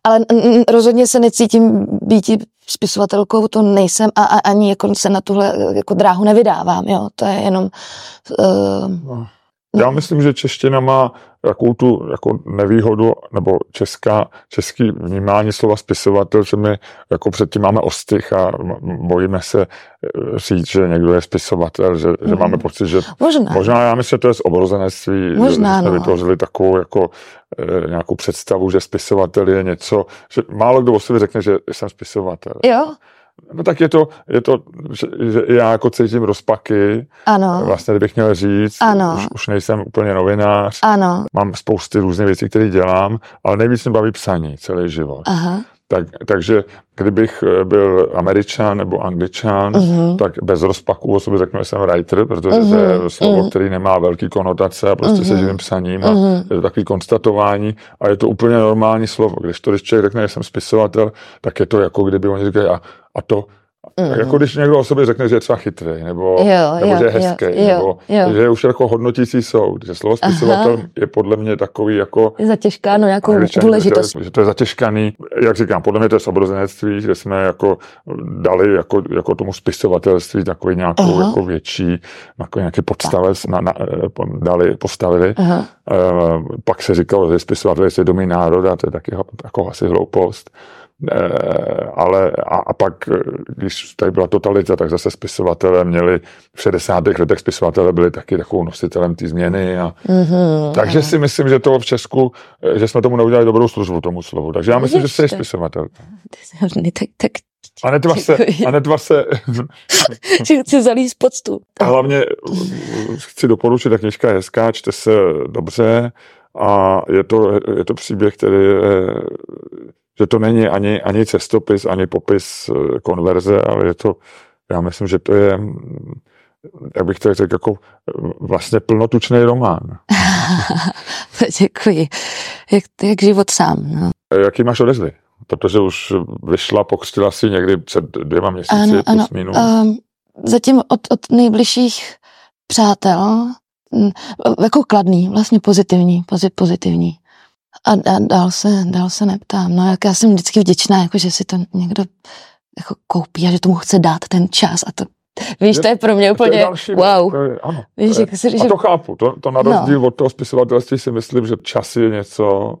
Ale rozhodně se necítím být spisovatelkou, to nejsem a, a ani jako se na tuhle jako dráhu nevydávám, jo. To je jenom... Uh, já myslím, že čeština má takovou tu jako nevýhodu, nebo česká, český vnímání slova spisovatel, že my jako předtím máme ostych a bojíme se eh, říct, že někdo je spisovatel, že, mm. že mhm. máme pocit, že možná, možná já myslím, že to je z obrozenectví, možná, že jsme no. vytvořili takovou jako e, nějakou představu, že spisovatel je něco, že málo kdo o sobě řekne, že jsem spisovatel. Jo, No tak je to, je to že, že já jako cítím rozpaky. Ano. Vlastně, kdybych měl říct, ano. Už, už nejsem úplně novinář. Ano. Mám spousty různých věcí, které dělám, ale nejvíc mě baví psaní celý život. Aha. Tak, takže kdybych eh, byl američan nebo angličan, uh-huh. tak bez rozpaku o sobě řeknu, že jsem writer, protože uh-huh. to je mhm. slovo, uh-huh. který nemá velký konotace a prostě uh-huh. se živím psaním a uh-huh. je to takový konstatování a je to úplně normální slovo. Když to, když člověk řekne, že jsem spisovatel, tak je to jako kdyby oni říkali, a, a to, Mm. Jako když někdo o sobě řekne, že je třeba chytrý, nebo, jo, nebo jo, že je hezký, jo, nebo jo. že je už jako hodnotící soud. Že slovo spisovatel Aha. je podle mě takový jako... Je zatěžká, no jako důležitost. Že, že, to je zatěžkaný, jak říkám, podle mě to je sobrozenectví, že jsme jako dali jako, jako tomu spisovatelství takový nějakou Aha. jako větší, jako nějaký podstavec na, na, dali, postavili. Aha. Uh, pak se říkalo, že spisovatel je svědomý národ a to je taky jako asi hloupost. Eh, ale a, a pak, eh, když tady byla totalita, tak zase spisovatelé měli, v 60. letech spisovatelé byli taky takovou nositelem té změny. A, mm-hmm, takže ano. si myslím, že to v Česku, eh, že jsme tomu neudělali dobrou službu tomu slovu. Takže já myslím, Ještě. že jsi spisovatel. Tak, tak a netvar se, a netvar se. <laughs> chci zalíst pod stůl. A hlavně chci doporučit, ta knižka je hezká, čte se dobře a je to, je to příběh, který je že to není ani, ani cestopis, ani popis eh, konverze, ale je to, já myslím, že to je, jak bych to řekl, jako vlastně plnotučný román. <laughs> Děkuji. Jak, jak život sám. No. Jaký máš odezvy? Protože už vyšla, pokřtila si někdy před dvěma měsíci, ano, ano. minus. Um, zatím od, od nejbližších přátel, jako kladný, vlastně pozitivní, pozitivní. A, a dál, se, dál se neptám. No, jak já jsem vždycky vděčná, jako, že si to někdo jako koupí a že tomu chce dát ten čas a to Víš, to je pro mě úplně další, wow. To je, ano, Víš, to je, jak si, že... A to chápu, to, to na rozdíl no. od toho spisovatelství si myslím, že čas je něco,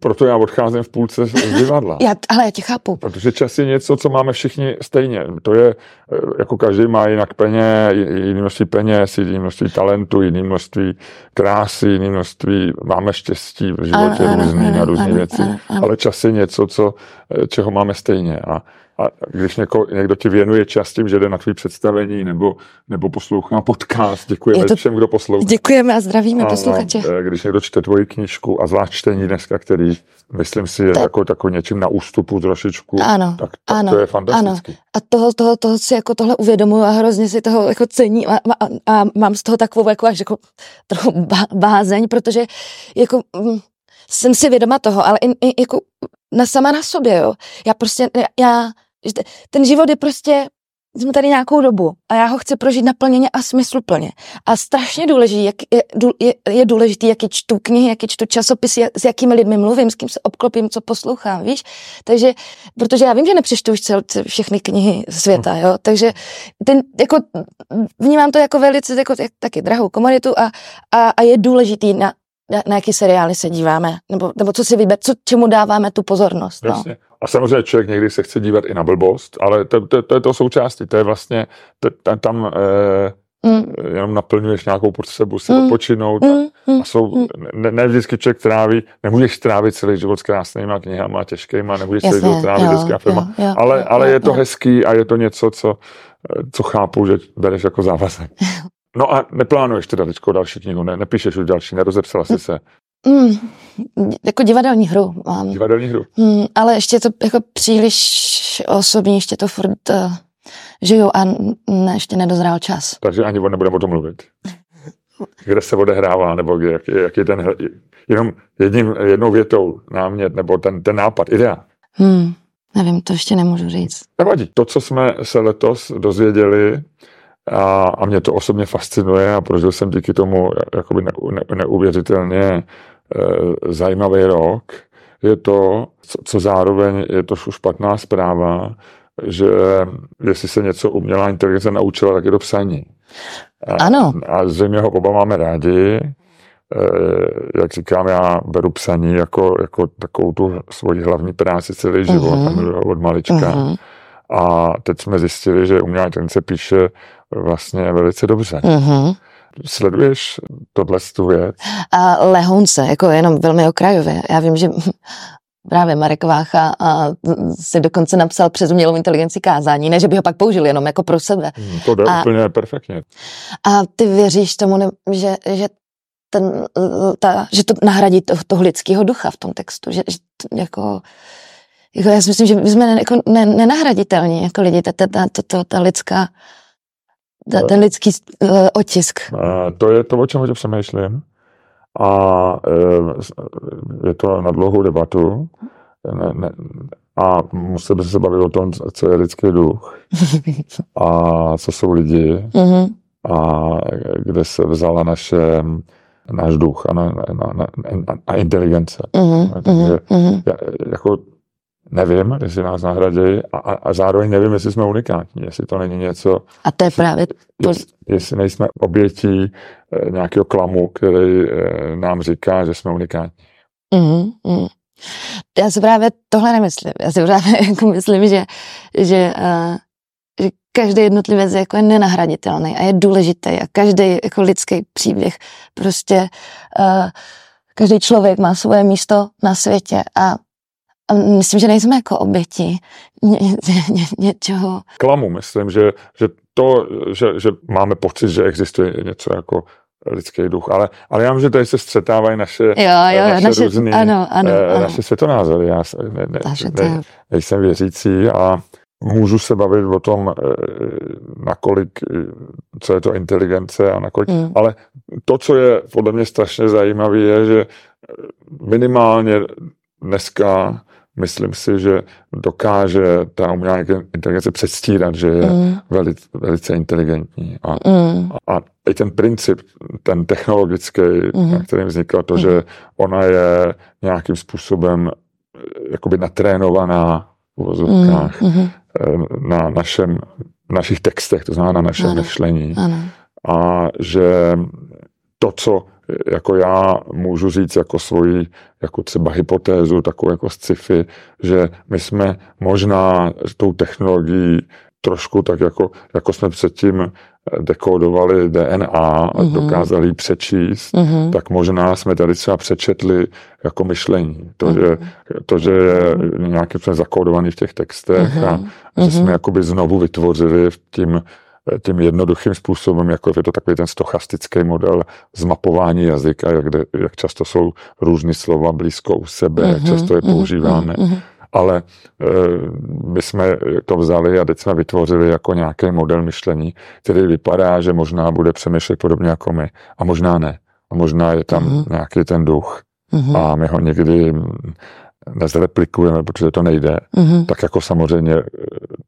proto já odcházím v půlce z divadla. já, ale já tě chápu. Protože čas je něco, co máme všichni stejně. To je, eh, jako každý má jinak peně, jiný množství peněz, jiný množství talentu, jiný množství krásy, jiný množství, máme štěstí v životě ano, různý ano, na různé věci. Ano, ano. Ale čas je něco, co, eh, čeho máme stejně. A a když něko, někdo ti věnuje čas tím, že jde na tvý představení nebo, nebo poslouchá podcast, děkujeme to, všem, kdo poslouchá. Děkujeme a zdravíme a, posluchače. Eh, když někdo čte tvoji knižku a zvlášť čtení dneska, který myslím si je tak. jako, jako něčím na ústupu trošičku, ano, tak, tak ano, to je fantastický. Ano. A toho, toho, toho si jako tohle uvědomuji a hrozně si toho jako cení a, a, a mám z toho takovou jako až jako trochu bázeň, protože jako mm, jsem si vědoma toho, ale i, i, jako na sama na sobě, jo. Já prostě, já ten život je prostě, jsme tady nějakou dobu a já ho chci prožít naplněně a smysluplně. A strašně důležitý, jak je, je, je důležitý, jaký čtu knihy, jaký čtu časopisy, s jakými lidmi mluvím, s kým se obklopím, co poslouchám, víš? Takže, protože já vím, že nepřečtu už cel, všechny knihy světa, jo? Takže ten, jako, vnímám to jako velice, jako, taky drahou komoditu a, a, a je důležitý na, na, na jaký seriály se díváme, nebo, nebo co si vyber, co, čemu dáváme tu pozornost. No. A samozřejmě člověk někdy se chce dívat i na blbost, ale to, to, to je to součástí, to je vlastně, to, tam eh, mm. jenom naplňuješ nějakou potřebu si mm. odpočinout mm. a, a jsou, mm. ne, ne vždycky člověk tráví, nemůžeš trávit celý život s krásnýma knihama, těžkýma, nemůžeš Jasně, celý život trávit filma, jo, jo, ale, jo, ale jo, je to jo. hezký a je to něco, co, co chápu, že bereš jako závazek. <laughs> No a neplánuješ teda teďko další knihu, ne, nepíšeš už další, nerozepsala jsi se. Mm, jako divadelní hru mám. Divadelní hru. Mm, ale ještě to jako příliš osobní, ještě to furt uh, žiju a ne, ještě nedozrál čas. Takže ani nebudeme o tom mluvit. Kde se odehrává, nebo kde, jak, jak je ten, jenom jedním, jednou větou námět, nebo ten, ten nápad, idea. Hmm, nevím, to ještě nemůžu říct. Nevadí. To, co jsme se letos dozvěděli, a, a mě to osobně fascinuje a prožil jsem díky tomu jakoby ne, ne, neuvěřitelně e, zajímavý rok. Je to, co, co zároveň je to špatná zpráva, že jestli se něco umělá inteligence naučila, tak je to psaní. A, ano. A zřejmě ho oba máme rádi. E, jak říkám, já beru psaní jako, jako takovou tu svoji hlavní práci celý život, uh-huh. od malička. Uh-huh. A teď jsme zjistili, že umělá inteligence píše vlastně velice dobře. Mm-hmm. Sleduješ tohle tu věc? A lehonce, jako jenom velmi okrajově. Já vím, že <laughs> právě Marek Vácha a si dokonce napsal přes umělou inteligenci kázání, ne, že by ho pak použil jenom jako pro sebe. Hmm, to jde a, úplně perfektně. A ty věříš tomu, že, že ten, ta, že to nahradí to, toho lidského ducha v tom textu, že, že to, jako, jako já si myslím, že my jsme ne, jako ne, nenahraditelní jako lidi, ta, ta, ta, ta, ta lidská ta, ten lidský uh, otisk. To je to, o čem hodně přemýšlím. A uh, je to na dlouhou debatu. Ne, ne, a musíme se bavit o tom, co je lidský duch <laughs> a co jsou lidi mm-hmm. a kde se vzala naše náš duch a, na, na, na, na, na inteligence. Mm-hmm. Takže mm-hmm. já, jako nevím, jestli nás nahradí a, a, a zároveň nevím, jestli jsme unikátní, jestli to není něco... A to je právě... Jestli, jestli nejsme obětí eh, nějakého klamu, který eh, nám říká, že jsme unikátní. Mm-hmm. Já si právě tohle nemyslím. Já si právě <laughs> jako myslím, že, že, uh, že každý jednotlivec je jako nenahraditelný a je důležitý a každý jako lidský příběh prostě uh, každý člověk má svoje místo na světě a myslím, že nejsme jako oběti ně, ně, ně, něčeho. Klamu, myslím, že, že to, že, že máme pocit, že existuje něco jako lidský duch, ale, ale já vím, že tady se střetávají naše, jo, jo, naše, naše různý, ano, ano, eh, ano. naše světonázory. Já ne, ne, ne, nejsem věřící a můžu se bavit o tom, eh, nakolik, eh, co je to inteligence a nakolik, mm. ale to, co je podle mě strašně zajímavé, je, že minimálně dneska myslím si, že dokáže ta umělá inteligence předstírat, že je mm. velice, velice inteligentní. A, mm. a i ten princip, ten technologický, mm. na kterým vzniklo to, mm. že ona je nějakým způsobem eh, jakoby natrénovaná v vozovkách mm. na našem, našich textech, to znamená na našem ano. myšlení. Ano. A že to, co jako já můžu říct jako svoji, jako třeba hypotézu, takovou jako sci-fi, že my jsme možná s tou technologií trošku tak jako, jako jsme předtím dekodovali DNA a mm-hmm. dokázali ji přečíst, mm-hmm. tak možná jsme tady třeba přečetli jako myšlení. To, mm-hmm. že, to, že je nějakým způsobem zakódovaný v těch textech mm-hmm. a že jsme mm-hmm. jakoby znovu vytvořili v tím tím jednoduchým způsobem, jako je to takový ten stochastický model zmapování jazyka, jak, de, jak často jsou různé slova blízko u sebe, mm-hmm, jak mhm, často je mhm, používáme. Mm-hmm. Ale e, my jsme to vzali a teď jsme vytvořili jako nějaký model myšlení, který vypadá, že možná bude přemýšlet podobně jako my. A možná ne. A možná je tam mm-hmm. nějaký ten duch. Mm-hmm. A my ho někdy nezreplikujeme, protože to nejde, mm-hmm. tak jako samozřejmě eh,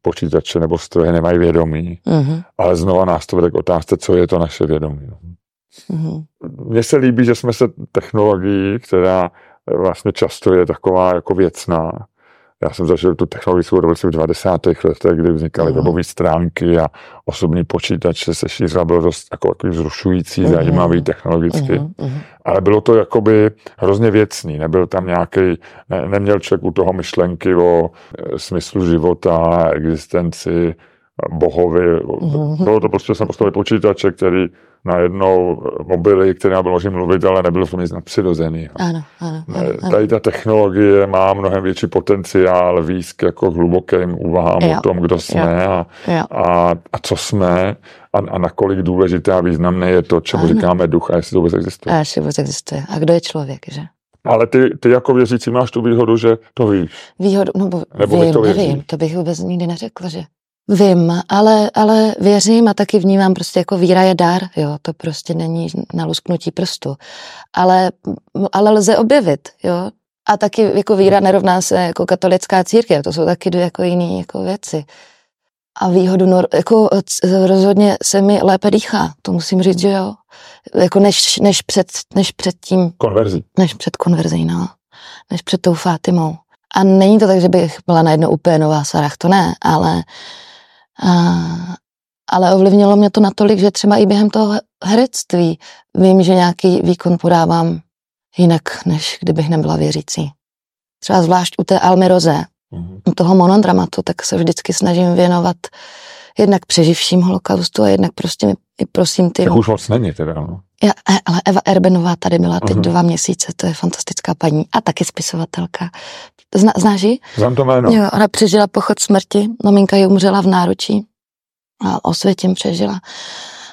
počítače nebo stroje nemají vědomí, mm-hmm. ale znova nás to vede k otázce, co je to naše vědomí. Mm-hmm. Mně se líbí, že jsme se technologií, která vlastně často je taková jako věcná, já jsem zažil tu technologickou revoluci v 90. letech, kdy vznikaly webové stránky a osobní počítače se šířil, bylo dost jako takový vzrušující, uh-huh. zajímavý technologicky. Uh-huh. Ale bylo to jakoby hrozně věcný, nebyl tam nějaký, ne, neměl člověk u toho myšlenky o e, smyslu života, existenci, bohovi. Uh-huh. Bylo to prostě jsem postavil počítače, který najednou mobily, které bylo možné mluvit, ale nebylo to nic nadpřirozený. Ano, ano, ano, Tady ta technologie má mnohem větší potenciál výzk jako hlubokým úvahám jo. o tom, kdo jsme jo. A, jo. A, a co jsme a, a nakolik důležité a významné je to, čemu ano. říkáme duch a jestli to vůbec existuje. A jestli vůbec existuje. A kdo je člověk, že? Ale ty, ty jako věřící máš tu výhodu, že to víš. Výhodu, no bo, Nebo vím, to nevím, to bych vůbec nikdy neřekla, že Vím, ale, ale věřím a taky vnímám prostě jako víra je dar, jo, to prostě není na lusknutí prstu. Ale, ale lze objevit, jo. A taky jako víra nerovná se jako katolická církev, to jsou taky dvě jako jiné jako věci. A výhodu, jako rozhodně se mi lépe dýchá, to musím říct, že jo. Jako než, než, před, než před tím. Konverzí. Než před konverzí, no. Než před tou Fátimou. A není to tak, že bych byla najednou úplně nová Sarah, to ne, ale a, ale ovlivnilo mě to natolik, že třeba i během toho herectví vím, že nějaký výkon podávám jinak, než kdybych nebyla věřící. Třeba zvlášť u té Almy Roze, mm-hmm. u toho monodramatu, tak se vždycky snažím věnovat jednak přeživším holokaustu a jednak prostě i prosím ty... Tak už moc není teda, no. Já, ale Eva Erbenová tady byla teď uh-huh. dva měsíce, to je fantastická paní a taky spisovatelka. Zna, znáš ji? Znám to jméno. Jo, ona přežila pochod smrti, maminka ji umřela v náručí a osvětím přežila.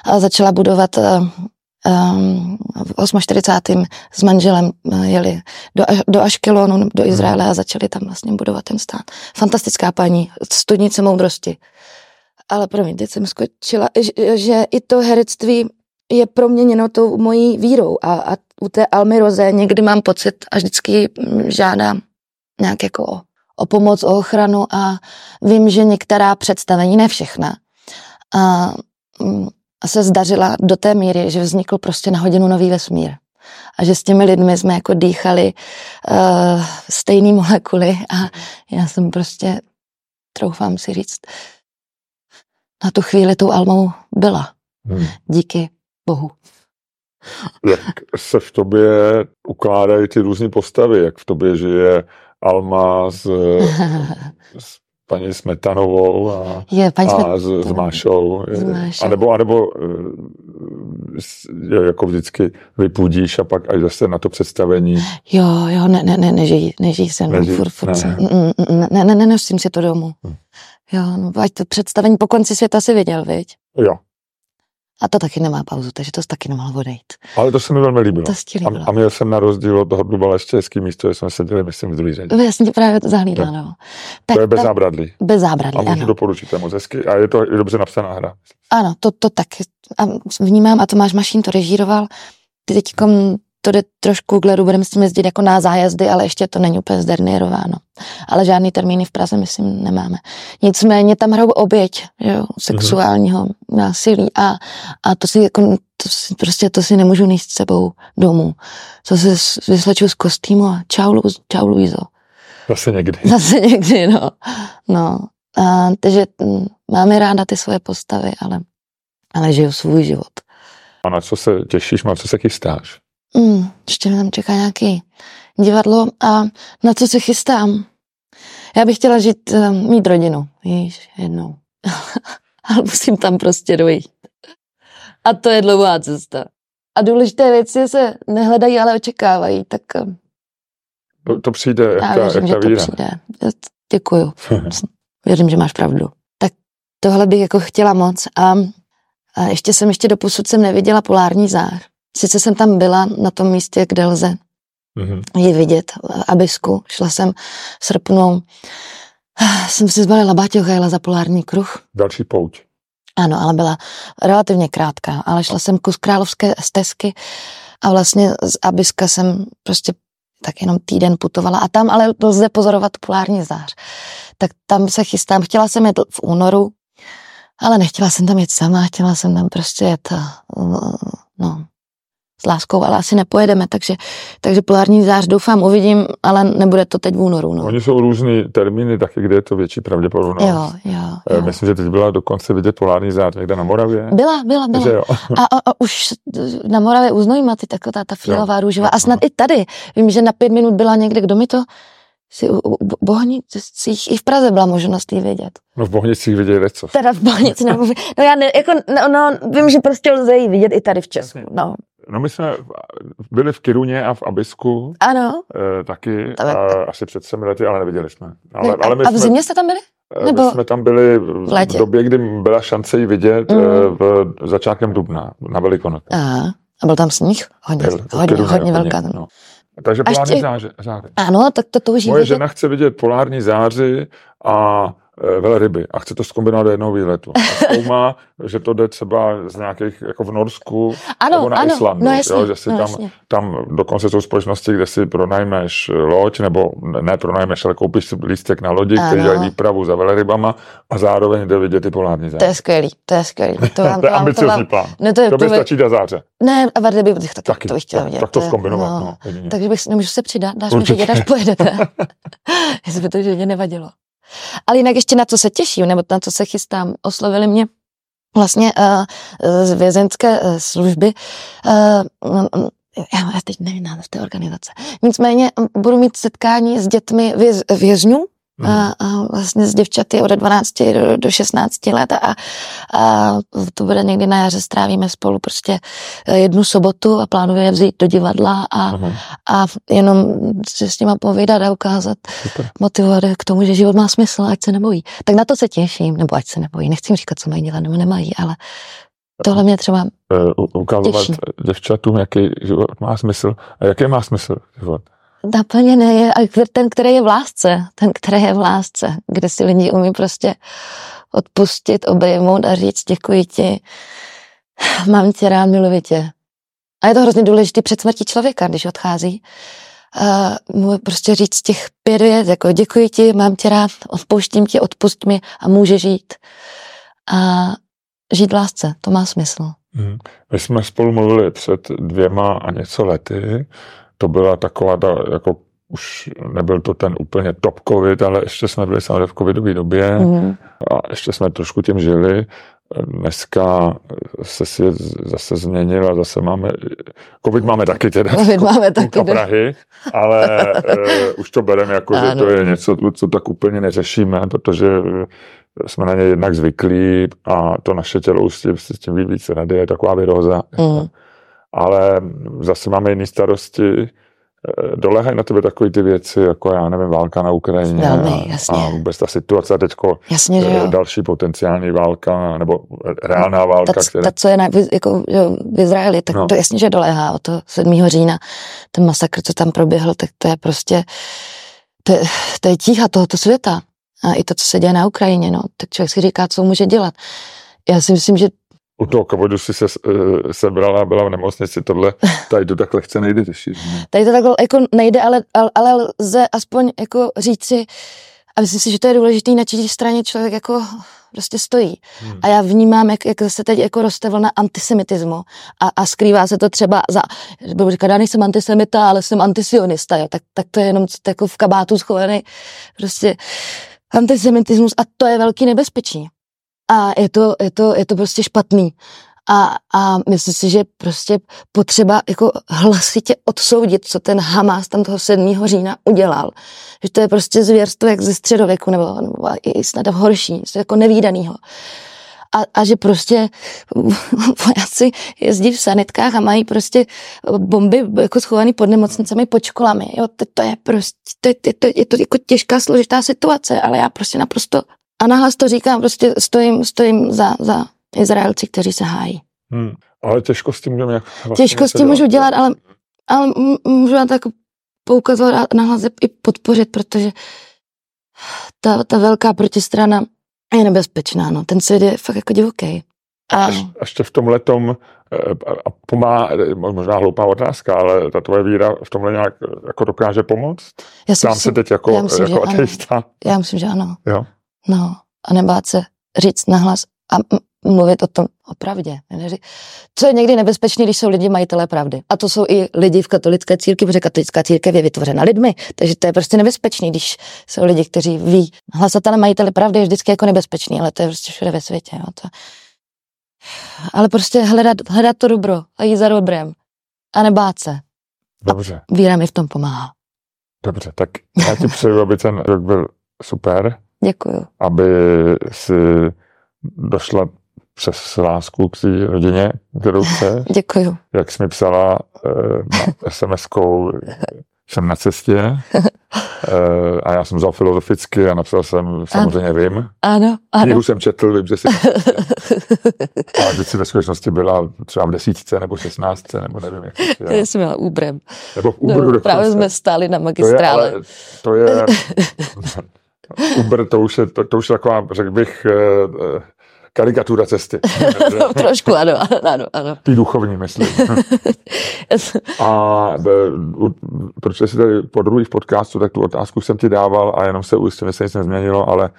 A začala budovat um, v 48. s manželem jeli do, do Aškelonu, do Izraele a začali tam vlastně budovat ten stát. Fantastická paní, studnice moudrosti. Ale promiň, teď jsem skočila, že, že i to herectví je proměněno tou mojí vírou a, a u té Almy Roze někdy mám pocit a vždycky žádám nějak jako o, o pomoc, o ochranu a vím, že některá představení, ne všechna, a, mm, a se zdařila do té míry, že vznikl prostě na hodinu nový vesmír. A že s těmi lidmi jsme jako dýchali uh, stejné molekuly a já jsem prostě, troufám si říct, na tu chvíli tou Almou byla. Hmm. Díky Bohu. Jak se v tobě ukládají ty různé postavy, jak v tobě žije Alma s, <laughs> s paní Smetanovou a, je, paní a s, s Mášou. Je, a nebo, a nebo je, jako vždycky vypudíš a pak až zase na to představení. Jo, jo, ne, ne, ne, nežijí, nežijí se mnou, furt, furt ne. ne, ne, ne, nenosím si to domů. Hm. Jo, no, ať to představení po konci světa si viděl, viď? Jo. A to taky nemá pauzu, takže to taky nemohl odejít. Ale to se mi velmi líbilo. To líbilo. A, a měl jsem na rozdíl od toho Dubala ještě hezký místo, že jsme seděli, myslím, v druhé řadě. Já jsem ti právě to zahlídla, no. Tak, to je bez zábradlí. Bez zábradlí, A můžu ano. doporučit, to je moc hezky a je to je dobře napsaná hra. Ano, to, to tak a vnímám a Tomáš Mašín to režíroval. Ty teď to jde trošku k ledu, budeme s tím jezdit jako na zájezdy, ale ještě to není úplně zdernirováno. Ale žádný termíny v Praze, myslím, nemáme. Nicméně tam hrajou oběť jo, sexuálního mm-hmm. násilí a, a to si jako, to si, prostě to si nemůžu níst s sebou domů. To se vysleču z kostýmu a čau, čau Luizo. Zase někdy. <laughs> Zase někdy, no. no. A, takže mm, máme ráda ty svoje postavy, ale, ale žiju svůj život. A na co se těšíš, na co se chystáš? Mm, ještě mě tam čeká nějaký divadlo a na co se chystám? Já bych chtěla žít, uh, mít rodinu, víš, jednou. <laughs> ale musím tam prostě dojít. A to je dlouhá cesta. A důležité věci se nehledají, ale očekávají, tak... Uh, to, to přijde, jak já ta, věřím, jak ta že to přijde. Děkuju. <laughs> věřím, že máš pravdu. Tak tohle bych jako chtěla moc a, a ještě jsem, ještě doposud jsem neviděla polární zář. Sice jsem tam byla na tom místě, kde lze mm-hmm. ji vidět, abisku. Šla jsem srpnou. Jsem si zbalila baťoch a jela za polární kruh. Další pouť. Ano, ale byla relativně krátká, ale šla jsem kus královské stezky a vlastně z Abiska jsem prostě tak jenom týden putovala a tam ale lze pozorovat polární zář. Tak tam se chystám. Chtěla jsem jet v únoru, ale nechtěla jsem tam jet sama, chtěla jsem tam prostě jet no, s láskou, ale asi nepojedeme, takže, takže polární zář doufám uvidím, ale nebude to teď v únoru. No. Oni jsou různý termíny, taky kde je to větší pravděpodobnost. Jo, jo, eh, jo. Myslím, že teď byla dokonce vidět polární zář někde na Moravě. Byla, byla, byla. Že jo. A, a, a, už na Moravě u Znojma, ty taková ta fialová růžová. A snad i tady. Vím, že na pět minut byla někde, kdo mi to si u, u Bohnicích i v Praze byla možnost ji vidět. No v Bohnicích vidět co? Teda v Bohnicích, no, no já ne, jako, no, no, vím, že prostě lze ji vidět i tady v Česku, no. No my jsme byli v Kiruně a v Abisku. Ano. E, taky, a, asi před třemi lety, ale neviděli jsme. Ale, ne, ale my a v zimě jste tam byli? Eh, Nebo my jsme tam byli v, v době, kdy byla šance ji vidět mm. v začátkem dubna, na Velikonoce. A, a byl tam sníh? Hodně, byl, hodně, hodně, hodně velká. Tam. No. Takže polární záře, záře. Ano, tak to touží Moje vidět. žena chce vidět polární záři a velryby a chce to zkombinovat do jednoho výletu. A zkoumá, že to jde třeba z nějakých, jako v Norsku, ano, nebo na ano, Islandu, no jasně, jo, že si no tam, jasně. tam dokonce jsou společnosti, kde si pronajmeš loď, nebo ne pronajmeš, ale koupíš si lístek na lodi, který dělají výpravu za velrybama a zároveň jde vidět ty polární záře. To je skvělý, to je skvělý. To, vám, <laughs> to je ambiciozní plán. Ne, to, je, to by stačí do záře. Ne, a velryby bych taky, taky to bych chtěla vidět. Tak to zkombinovat, no. no takže bych, nemůžu se přidat, dáš mi vědět, až pojedete. <laughs> <laughs> Jestli by to že nevadilo. Ale jinak ještě na co se těším, nebo na co se chystám, oslovili mě vlastně uh, z vězenské uh, služby. Uh, já teď nevím název té organizace. Nicméně budu mít setkání s dětmi věz, vězňů, a, a vlastně s děvčaty od 12 do, do 16 let a, a to bude někdy na jaře, strávíme spolu prostě e, jednu sobotu a plánujeme vzít do divadla a, a jenom si s nima povídat a ukázat, Super. motivovat k tomu, že život má smysl, ať se nebojí. Tak na to se těším, nebo ať se nebojí. Nechci říkat, co mají dělat, nebo nemají, ale tohle mě třeba uh, ukazovat těší. děvčatům, jaký život má smysl a jaký má smysl život naplněný je ten, který je v lásce, ten, který je v lásce, kde si lidi umí prostě odpustit, obejmout a říct děkuji ti, mám tě rád, miluji tě. A je to hrozně důležité před smrtí člověka, když odchází, uh, prostě říct těch pět věc, jako děkuji ti, mám tě rád, odpouštím ti, odpust mi a může žít. A žít v lásce, to má smysl. Hmm. My jsme spolu mluvili před dvěma a něco lety. To byla taková ta, jako už nebyl to ten úplně top covid, ale ještě jsme byli samozřejmě v covidové době mm. a ještě jsme trošku tím žili. Dneska se si zase změnil a zase máme, covid máme taky teda, COVID máme taky, Prahy, ale uh, <laughs> už to bereme jako, ano. že to je něco, co tak úplně neřešíme, protože jsme na ně jednak zvyklí a to naše tělo už s tím ví víc rady, je taková vyroza. Mm. Ale zase máme jiné starosti, Eh, dolehají na tebe takové ty věci, jako já nevím, válka na Ukrajině Velmi, jasně. a vůbec ta situace jasně, že jo. další potenciální válka, nebo reálná válka. Ta, která... ta co je na, jako, jo, v Izraeli, tak no. to jasně, že dolehá o to 7. října, ten masakr, co tam proběhl, tak to je prostě, to je, to je tíha tohoto světa. A i to, co se děje na Ukrajině, no, tak člověk si říká, co může dělat. Já si myslím, že u toho covidu si se uh, sebrala a byla v nemocnici, tohle, <laughs> tady to tak lehce nejde řešit. Tady to takhle jako nejde, ale, ale, ale lze aspoň jako říci, a myslím si, že to je důležité, na čí straně člověk jako prostě stojí. Hmm. A já vnímám, jak, jak se teď jako roste vlna antisemitismu a, a skrývá se to třeba za, budu říkat, já nejsem antisemita, ale jsem antisionista, jo. Tak, tak to je jenom jako v kabátu schovaný prostě antisemitismus a to je velký nebezpečí a je to, je to, je to prostě špatný. A, a myslím si, že prostě potřeba jako hlasitě odsoudit, co ten Hamas tam toho 7. října udělal. Že to je prostě zvěrstvo jak ze středověku, nebo, nebo i snad horší, něco jako nevýdanýho. A, a že prostě <laughs> vojáci jezdí v sanitkách a mají prostě bomby jako schované pod nemocnicemi, pod školami. Jo, to, to je prostě, to, je, to, je to jako těžká, složitá situace, ale já prostě naprosto a nahlas to říkám, prostě stojím, stojím za, za Izraelci, kteří se hájí. Hmm. Ale těžkosti můžeme jak vlastně Těžkosti můžu dělat, ale, ale můžu jako poukazovat a nahlas i podpořit, protože ta, ta velká protistrana je nebezpečná, no. Ten svět je fakt jako divoký. A až, ještě v tom letom eh, a pomá, možná hloupá otázka, ale ta tvoje víra v tomhle nějak jako dokáže pomoct? Já si myslím, se teď jako, já myslím, jako ateista. Já myslím, že ano. Jo. No, a nebát se říct nahlas a mluvit o tom o pravdě. Co je někdy nebezpečné, když jsou lidi majitelé pravdy. A to jsou i lidi v katolické církvi, protože katolická církev je vytvořena lidmi. Takže to je prostě nebezpečný, když jsou lidi, kteří ví. Hlasatele majitele pravdy je vždycky jako nebezpečný, ale to je prostě všude ve světě. Jo. To... Ale prostě hledat, hledat to dobro a jít za dobrem. A nebát se. Dobře. A víra mi v tom pomáhá. Dobře, tak já ti přeju, aby ten rok byl super. Děkuju. Aby si došla přes lásku k té rodině, kterou chce. <laughs> Děkuju. Jak jsi mi psala eh, SMS-kou, jsem na cestě <laughs> eh, a já jsem vzal filozoficky a napsal jsem, samozřejmě ano. vím. Ano, ano. Knihu jsem četl, vím, že jsi <laughs> a že jsi ve skutečnosti byla třeba v desítce nebo šestnáctce, nebo nevím, jak to Já jsem měla úbrem. Nebo v úbru no, Právě jsme stáli na magistrále. To je, ale, to je Uber to už je, to, to už je taková, řekl bych, eh, eh, karikatura cesty. no, <laughs> trošku, ano, ano, ano. Ty duchovní, myslím. <laughs> a protože jsi tady po druhých podcastu, tak tu otázku jsem ti dával a jenom se ujistím, že se nic nezměnilo, ale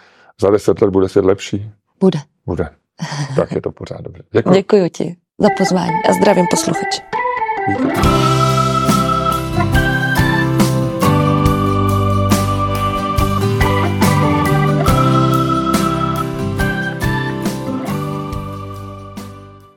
za deset let bude svět lepší? Bude. Bude. Tak je to pořád dobře. Děkuji. Děkuji ti za pozvání a zdravím posluchače. Díky.